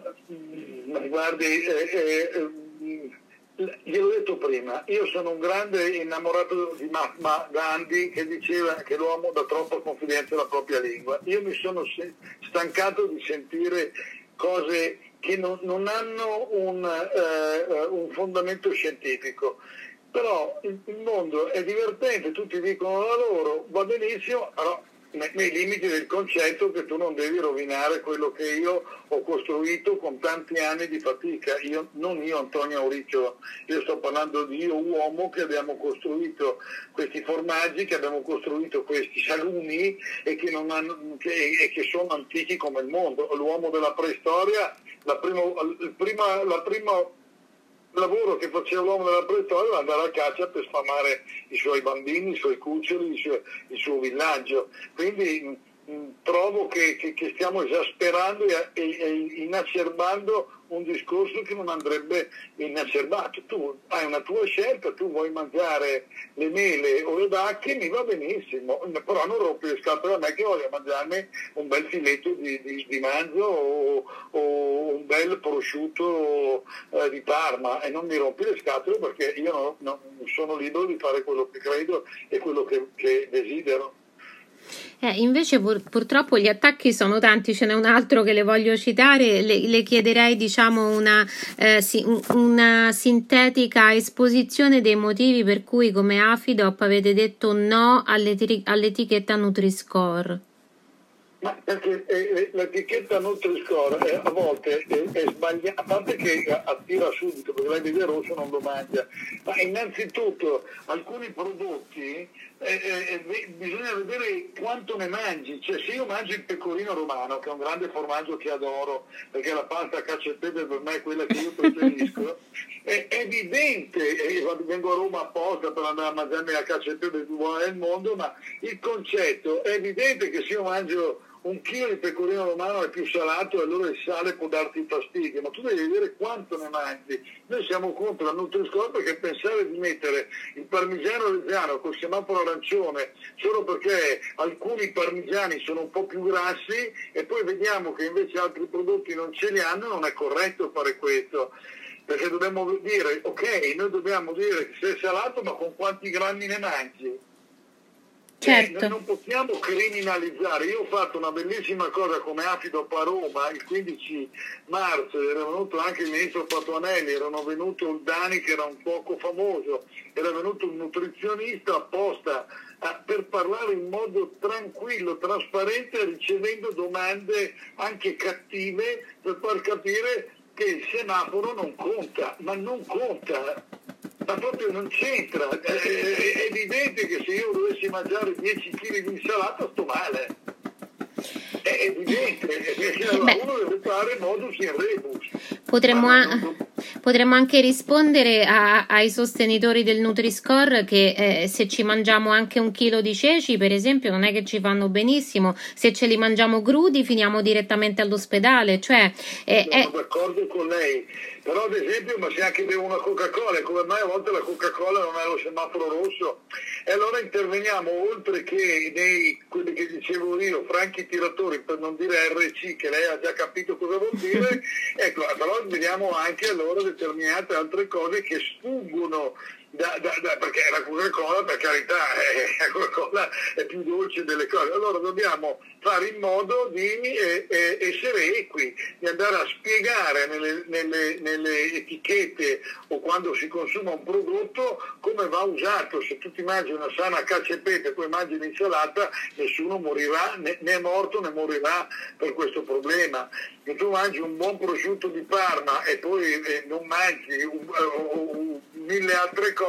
ma guardi, eh, eh, eh, gliel'ho detto prima, io sono un grande innamorato di Mahatma Gandhi che diceva che l'uomo dà troppa confidenza alla propria lingua. Io mi sono stancato di sentire cose che non, non hanno un, eh, un fondamento scientifico. Però il, mondo è divertente, tutti dicono la loro, va benissimo, però ne- nei limiti del concetto che tu non devi rovinare quello che io ho costruito con tanti anni di fatica. Io, non io Antonio Auriccio, io sto parlando di io uomo che abbiamo costruito questi formaggi, che abbiamo costruito questi salumi e che, hanno- che- e che sono antichi come il mondo. L'uomo della preistoria, la prima, il prima- la prima lavoro che faceva l'uomo della preistoria era andare a caccia per sfamare i suoi bambini, i suoi cuccioli, il suo, il suo villaggio. Quindi trovo che, che- che stiamo esasperando e, e- e inacerbando un discorso che non andrebbe inacerbato. Tu hai una tua scelta, tu vuoi mangiare le mele o le bacche, mi va benissimo, però non rompi le scatole a me che voglio mangiarmi un bel filetto di, di- di manzo o, o un bel prosciutto eh, di Parma e non mi rompi le scatole perché io non, non sono libero di fare quello che credo e quello che- che desidero. Eh, invece pur- purtroppo gli attacchi sono tanti, ce n'è un altro che le voglio citare, le, le chiederei diciamo una, eh, si- un- una sintetica esposizione dei motivi per cui come Afidop avete detto no all'eti- all'etichetta Nutri-Score. Ma perché eh, l'etichetta Nutri-Score eh, a volte è, è sbagliata, a parte che attira subito, perché lei vede rosso non lo mangia, ma innanzitutto alcuni prodotti eh, eh, eh, bisogna vedere quanto ne mangi, cioè se io mangio il pecorino romano, che è un grande formaggio che adoro, perché la pasta cacio e pepe per me è quella che io preferisco, è evidente, e vengo a Roma apposta per andare a mangiarmi la cacio e pepe più buona del mondo, ma il concetto è evidente che se io mangio un chilo di pecorino romano è più salato e allora il sale può darti fastidio, ma tu devi vedere quanto ne mangi. Noi siamo contro la Nutri-Score perché pensare di mettere il parmigiano reggiano col semaforo arancione solo perché alcuni parmigiani sono un po' più grassi e poi vediamo che invece altri prodotti non ce li hanno, non è corretto fare questo. Perché dobbiamo dire, ok, noi dobbiamo dire che sei salato, ma con quanti grammi ne mangi? Certo. Eh, noi non possiamo criminalizzare. Io ho fatto una bellissima cosa come Afido a Roma il 15 marzo, era venuto anche il ministro Patuanelli, erano venuto il Dani che era un poco famoso, era venuto un nutrizionista apposta a- per parlare in modo tranquillo, trasparente, ricevendo domande anche cattive per far capire che il semaforo non conta, ma non conta ma proprio non c'entra. È, è- evidente che se io dovessi mangiare 10 kg di insalata sto male. È evidente, perché allora uno deve fare modus in rebus. Potremmo, a- Potremmo anche rispondere a, ai sostenitori del Nutri-Score che eh, se ci mangiamo anche un chilo di ceci, per esempio, non è che ci fanno benissimo. Se ce li mangiamo crudi, finiamo direttamente all'ospedale. Cioè, eh, Sono è... d'accordo con lei però ad esempio, ma se anche bevo una Coca-Cola, come mai a volte la Coca-Cola non ha lo semaforo rosso? E allora interveniamo oltre che nei, quelli che dicevo io, franchi tiratori, per non dire RC, che lei ha già capito cosa vuol dire, ecco, però vediamo anche allora determinate altre cose che sfuggono da, da, da, perché la Coca-Cola per carità eh, la Coca-Cola è più dolce delle cose. Allora dobbiamo fare in modo di eh, eh, essere equi di andare a spiegare nelle, nelle, nelle, etichette o quando si consuma un prodotto come va usato. Se tu ti mangi una sana cacio e pepe e poi mangi l'insalata nessuno morirà né, né è morto né morirà per questo problema. Se tu mangi un buon prosciutto di Parma e poi eh, non mangi un, un, un, mille altre cose,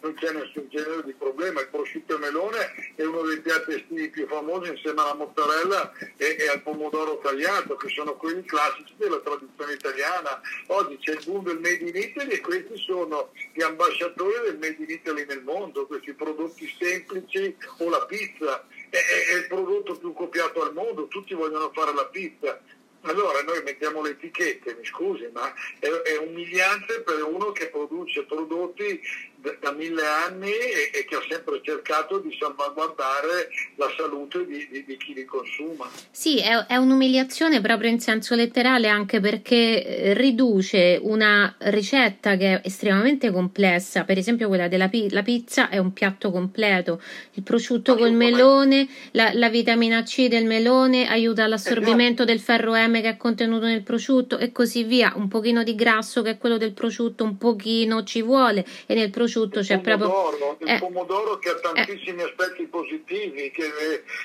non c'è nessun genere di problema. Il prosciutto e melone è uno dei piatti estivi più famosi insieme alla mozzarella e, e, al pomodoro tagliato, che sono quelli classici della tradizione italiana. Oggi c'è il boom del Made in Italy e questi sono gli ambasciatori del Made in Italy nel mondo, questi prodotti semplici o la pizza. È, è il prodotto più copiato al mondo, tutti vogliono fare la pizza allora noi mettiamo le etichette, mi scusi, ma è, è umiliante per uno che produce prodotti da, mille anni e, e, che ha sempre cercato di salvaguardare la salute di, di, di chi li consuma. Sì, è, è, un'umiliazione proprio in senso letterale anche perché eh, riduce una ricetta che è estremamente complessa, per esempio quella della pi- la pizza è un piatto completo, il prosciutto col melone, la, la, vitamina C del melone aiuta all'assorbimento esatto. del ferro M che è contenuto nel prosciutto e così via, un pochino di grasso che è quello del prosciutto, un pochino ci vuole e nel prosciutto il c'è pomodoro, proprio... Il eh, pomodoro che ha eh. tantissimi eh, aspetti positivi, che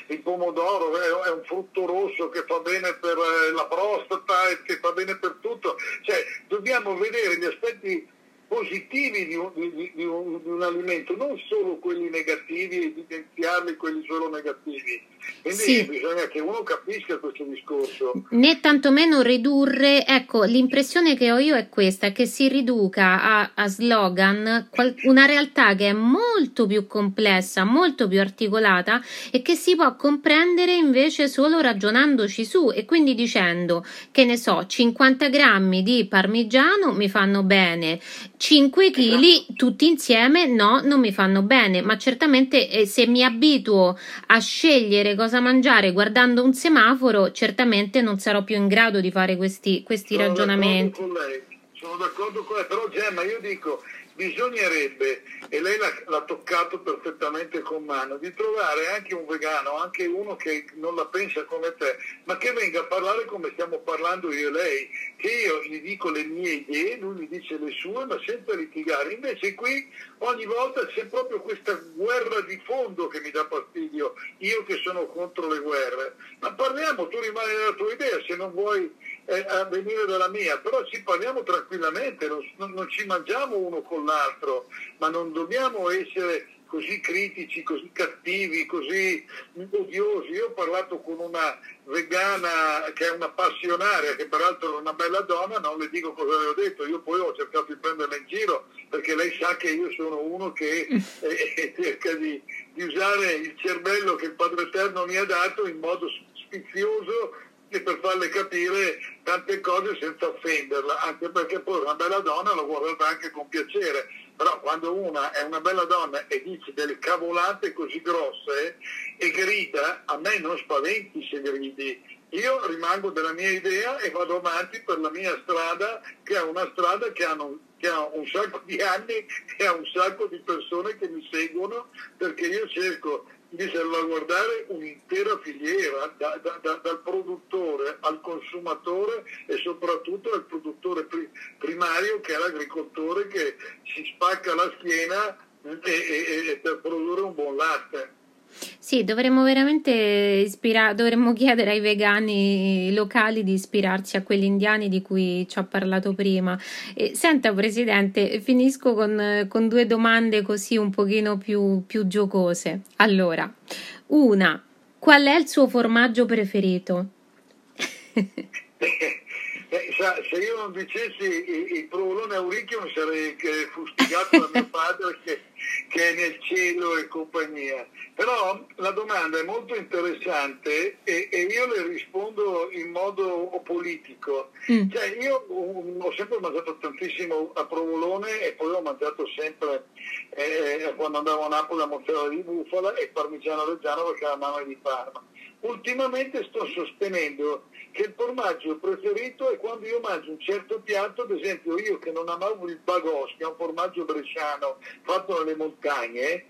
il pomodoro è, è, un frutto rosso che fa bene per eh, la prostata e che fa bene per tutto, cioè dobbiamo vedere gli aspetti positivi di un, di, di, un, di un, alimento, non solo quelli negativi, evidenziarli quelli solo negativi. Quindi sì. bisogna che uno capisca questo discorso. Né tantomeno ridurre, ecco, l'impressione che ho io è questa, che si riduca a, a slogan una realtà che è molto più complessa, molto più articolata e che si può comprendere invece solo ragionandoci su e quindi dicendo che ne so, 50 grammi di parmigiano mi fanno bene, 5 kg esatto. tutti insieme no, non mi fanno bene, ma certamente eh, se mi abituo a scegliere cosa mangiare guardando un semaforo, certamente non sarò più in grado di fare questi, questi sono ragionamenti. D'accordo sono d'accordo con lei, però Gemma io dico bisognerebbe, e lei l'ha, l'ha, toccato perfettamente con mano, di trovare anche un vegano, anche uno che non la pensa come te, ma che venga a parlare come stiamo parlando io e lei, che io gli dico le mie idee, lui mi dice le sue, ma senza litigare. Invece qui ogni volta c'è proprio questa guerra di fondo che mi dà fastidio, io che sono contro le guerre. Ma parliamo, tu rimani nella tua idea, se non vuoi eh, venire dalla mia, però ci parliamo tranquillamente, non, non ci mangiamo uno con l'altro, ma non dobbiamo essere così critici, così cattivi, così odiosi. Io ho parlato con una vegana che è una passionaria, che peraltro è una bella donna, non le dico cosa le ho detto, io poi ho cercato di prenderla in giro perché lei sa che io sono uno che eh, cerca di, di usare il cervello che il Padre Eterno mi ha dato in modo sfizioso e per farle capire tante cose senza offenderla, anche perché poi una bella donna lo guarda anche con piacere, però quando una è una bella donna e dice delle cavolate così grosse e grida, a me non spaventi se gridi, io rimango della mia idea e vado avanti per la mia strada, che è una strada che, hanno, che ha un sacco di anni e ha un sacco di persone che mi seguono, perché io cerco di salvaguardare un'intera filiera, da, da, da, dal produttore al consumatore e soprattutto al produttore primario che è l'agricoltore che si spacca la schiena e, e, e per produrre un buon latte. Sì, dovremmo veramente ispirare, dovremmo chiedere ai vegani locali di ispirarsi a quelli indiani di cui ci ha parlato prima. E, senta, Presidente, finisco con, con, due domande così un pochino più, più giocose. Allora, una, qual è il suo formaggio preferito? Eh, se io non dicessi il, il provolone auricchio sarei fustigato da mio padre che, che, è nel cielo e compagnia. Però la domanda è molto interessante e, e io le rispondo in modo politico. Mm. Cioè, io um, ho sempre mangiato tantissimo a provolone e poi ho mangiato sempre eh, quando andavo a Napoli a mozzarella di bufala e parmigiano reggiano perché la mamma è di Parma. Ultimamente sto sostenendo che il formaggio preferito è quando io mangio un certo piatto, ad esempio io che non amavo il bagos, che è un formaggio bresciano fatto nelle montagne,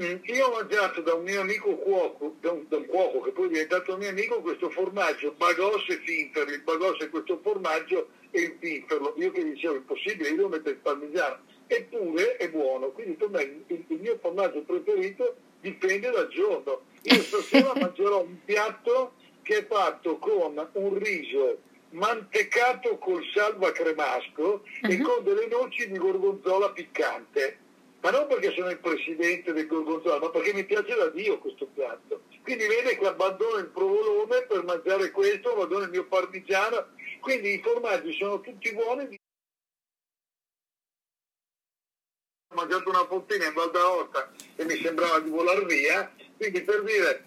mm, io ho mangiato da un mio amico cuoco, da un, da un cuoco che poi è diventato mio amico, questo formaggio bagos e finferlo. Il bagos è questo formaggio e il finferlo. Io che dicevo, impossibile, io devo mettere il parmigiano. Eppure è buono, quindi per me il, il mio formaggio preferito dipende dal giorno. Io stasera mangerò un piatto che è fatto con un riso mantecato col salva cremasco uh-huh. e mhm. con delle noci di gorgonzola piccante. Ma non perché sono il presidente del gorgonzola, ma perché mi piace da Dio questo piatto. Quindi vede che abbandono il provolone per mangiare questo, abbandono il mio parmigiano. Quindi i formaggi sono tutti buoni. Ho mangiato una fontina in Val d'Aosta e mi sembrava di volare via. Quindi per dire,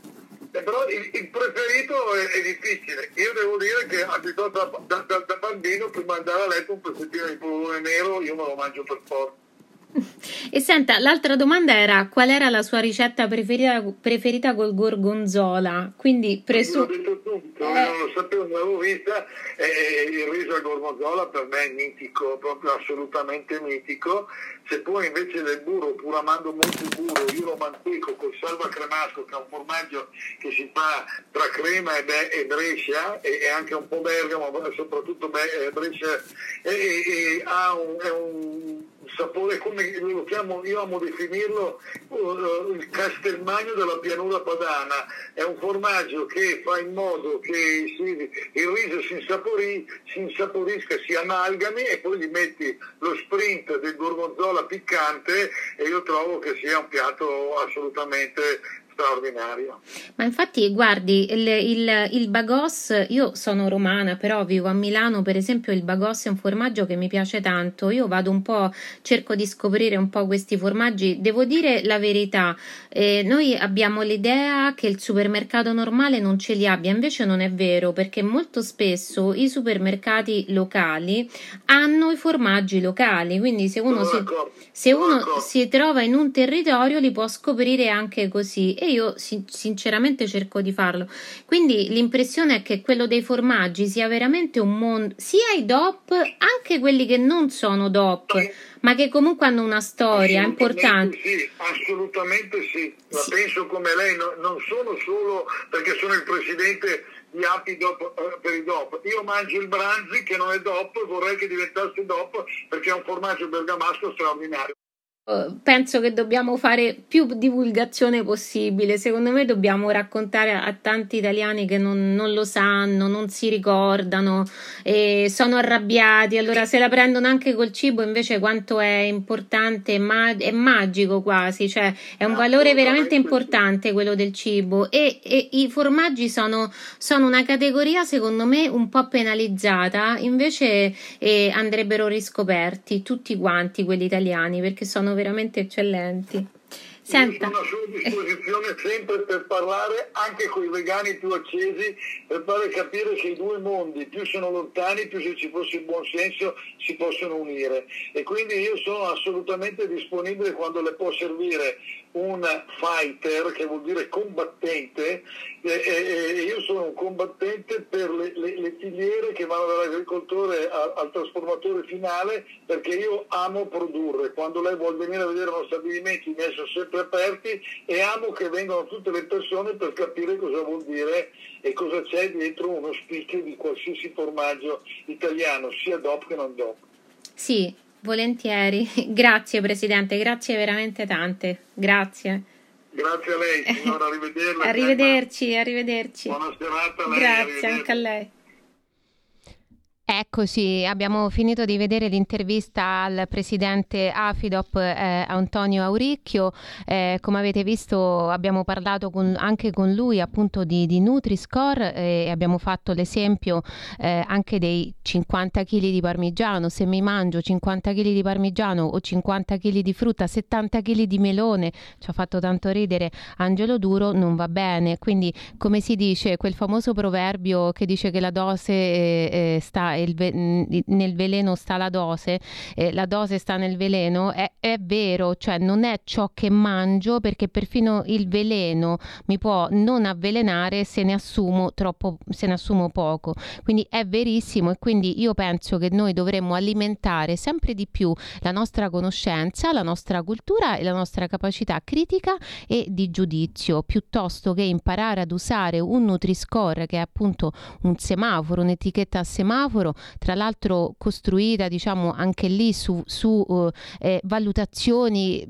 però il, il preferito è, è, difficile. Io devo dire che abituato da, da, da, bambino prima di andare a letto un pezzettino di polvone nero io me lo mangio per forza. E senta, l'altra domanda era qual era la sua ricetta preferita, preferita col gorgonzola? Quindi presu- tutto, eh. non lo sapevo, non l'avevo vista. Eh, il riso al gorgonzola per me è mitico, proprio assolutamente mitico. Se poi invece del burro, pur amando molto il burro, io lo manteco col salva cremasco, che è un formaggio che si fa tra crema e, be- e brescia, e, e, anche un po' bergamo, ma soprattutto be- brescia, e, e ha un, è un sapore come lo chiamo, io amo definirlo uh, il castelmagno della pianura padana, è un formaggio che fa in modo che si, il riso si, insapori, si insaporisca, si amalgami e poi gli metti lo sprint del gorgonzola piccante e io trovo che sia un piatto assolutamente straordinario. Ma infatti, guardi, il, il, il, bagos, io sono romana, però vivo a Milano, per esempio il bagos è un formaggio che mi piace tanto, io vado un po', cerco di scoprire un po' questi formaggi, devo dire la verità, eh, noi abbiamo l'idea che il supermercato normale non ce li abbia, invece non è vero, perché molto spesso i supermercati locali hanno i formaggi locali, quindi se uno, si, se uno si trova in un territorio li può scoprire anche così. E io sinceramente cerco di farlo. Quindi l'impressione è che quello dei formaggi sia veramente un mondo, sia i DOP, anche quelli che non sono DOP, ma che comunque hanno una storia importante. Sì, assolutamente sì, la sì. penso come lei, no, non sono solo perché sono il presidente di Api DOP, eh, per i DOP. Io mangio il Branzi che non è DOP, vorrei che diventasse DOP perché è un formaggio bergamasco straordinario. Eh, penso che dobbiamo fare più divulgazione possibile. Secondo me dobbiamo raccontare a, tanti italiani che non, non, lo sanno, non si ricordano, e sono arrabbiati. Allora, se la prendono anche col cibo, invece, quanto è importante, ma, è magico quasi. Cioè, è un valore veramente importante quello del cibo. E, e i formaggi sono, sono, una categoria, secondo me, un po' penalizzata. Invece, eh, andrebbero riscoperti tutti quanti quelli italiani perché sono veramente eccellenti. Senta. Sono a sua disposizione sempre per parlare anche con i vegani più accesi, per fare capire che i due mondi più sono lontani, più se ci fosse il buon senso si possono unire. E quindi io sono assolutamente disponibile quando le può servire un fighter, che vuol dire combattente, e, e, io sono un combattente per le, le, le filiere che vanno dall'agricoltore al, al, trasformatore finale, perché io amo produrre. Quando lei vuol venire a vedere uno stabilimento, i miei sono sempre aperti e amo che vengano tutte le persone per capire cosa vuol dire e cosa c'è dietro uno spicchio di qualsiasi formaggio italiano, sia DOP che non DOP. Sì, Volentieri, grazie Presidente, grazie veramente tante, grazie. Grazie a lei, signora, arrivederla. arrivederci, arrivederci. Buona serata a lei. Grazie anche a lei. Ecco Eccoci, abbiamo finito di vedere l'intervista al presidente Afidop eh, Antonio Auricchio. Eh, come avete visto abbiamo parlato con, anche con lui appunto di, di Nutri-Score eh, e abbiamo fatto l'esempio eh, anche dei 50 kg di parmigiano. Se mi mangio 50 kg di parmigiano o 50 kg di frutta, 70 kg di melone, ci ha fatto tanto ridere Angelo Duro, non va bene. Quindi come si dice, quel famoso proverbio che dice che la dose eh, sta ve- nel veleno sta la dose, eh, la dose sta nel veleno, è, è, vero, cioè non è ciò che mangio perché perfino il veleno mi può non avvelenare se ne assumo troppo, se ne assumo poco. Quindi è verissimo e quindi io penso che noi dovremmo alimentare sempre di più la nostra conoscenza, la nostra cultura e la nostra capacità critica e di giudizio, piuttosto che imparare ad usare un Nutri-Score che è appunto un semaforo, un'etichetta a semaforo lavoro, tra l'altro costruita diciamo anche lì su, su uh, eh, valutazioni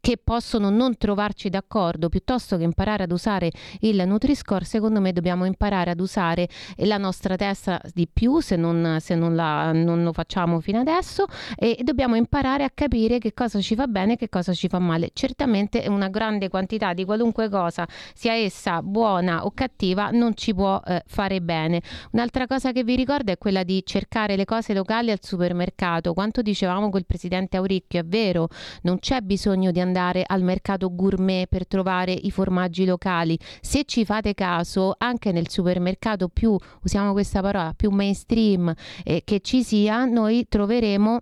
che possono non trovarci d'accordo, piuttosto che imparare ad usare il Nutri-Score, secondo me dobbiamo imparare ad usare la nostra testa di più se non, se non, la, non lo facciamo fino adesso e dobbiamo imparare a capire che cosa ci fa bene e che cosa ci fa male. Certamente una grande quantità di qualunque cosa, sia essa buona o cattiva, non ci può eh, fare bene. Un'altra cosa che vi ricordo è quella di cercare le cose locali al supermercato. Quanto dicevamo col presidente Auricchio, è vero, non c'è bisogno di andare al mercato gourmet per trovare i formaggi locali. Se ci fate caso, anche nel supermercato più, usiamo questa parola, più mainstream eh, che ci sia, noi troveremo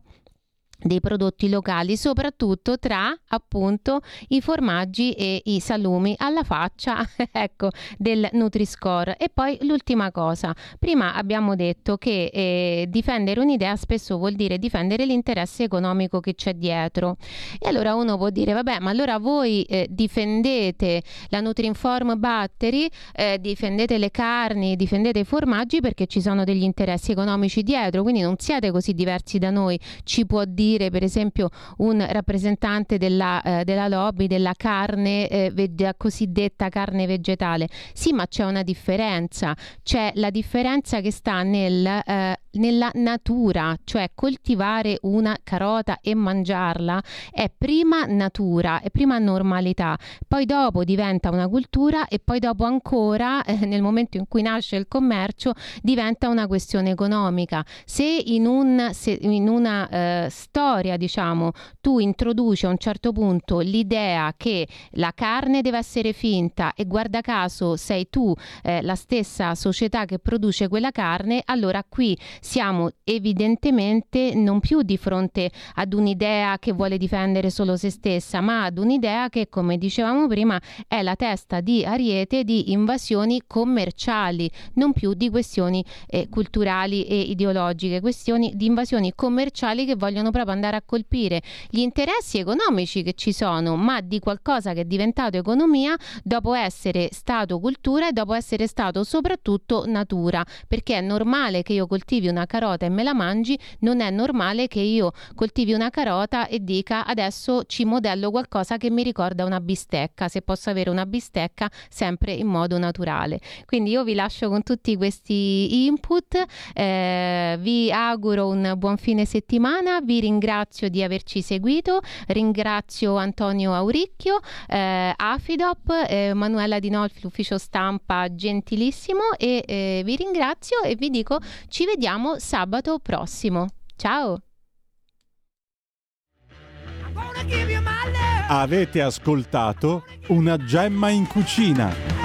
dei prodotti locali, soprattutto tra appunto i formaggi e i salumi alla faccia ecco, del Nutri-Score. E poi l'ultima cosa, prima abbiamo detto che eh, difendere un'idea spesso vuol dire difendere l'interesse economico che c'è dietro. E allora uno può dire, vabbè, ma allora voi eh, difendete la Nutri-Inform Battery, eh, difendete le carni, difendete i formaggi perché ci sono degli interessi economici dietro, quindi non siete così diversi da noi, ci può dire dire per esempio un rappresentante della, eh, della lobby della carne eh, veg- cosiddetta carne vegetale. Sì, ma c'è una differenza, c'è la differenza che sta nel, eh, nella natura, cioè coltivare una carota e mangiarla è prima natura, è prima normalità, poi dopo diventa una cultura e poi dopo ancora eh, nel momento in cui nasce il commercio diventa una questione economica. Se in, un, se in una eh, storia, diciamo, tu introduci a un certo punto l'idea che la carne deve essere finta e guarda caso sei tu eh, la stessa società che produce quella carne, allora qui siamo evidentemente non più di fronte ad un'idea che vuole difendere solo se stessa, ma ad un'idea che, come dicevamo prima, è la testa di ariete di invasioni commerciali, non più di questioni eh, culturali e ideologiche, questioni di invasioni commerciali che vogliono proprio andare a colpire gli interessi economici che ci sono, ma di qualcosa che è diventato economia dopo essere stato cultura e dopo essere stato soprattutto natura, perché è normale che io coltivi una carota e me la mangi, non è normale che io coltivi una carota e dica adesso ci modello qualcosa che mi ricorda una bistecca, se posso avere una bistecca sempre in modo naturale. Quindi io vi lascio con tutti questi input, eh, vi auguro un buon fine settimana, vi ringrazio di averci seguito, ringrazio Antonio Auricchio, eh, Afidop, eh, Manuela Di Nolfi, l'ufficio stampa gentilissimo e eh, vi ringrazio e vi dico ci vediamo sabato prossimo. Ciao! Avete ascoltato una gemma in cucina.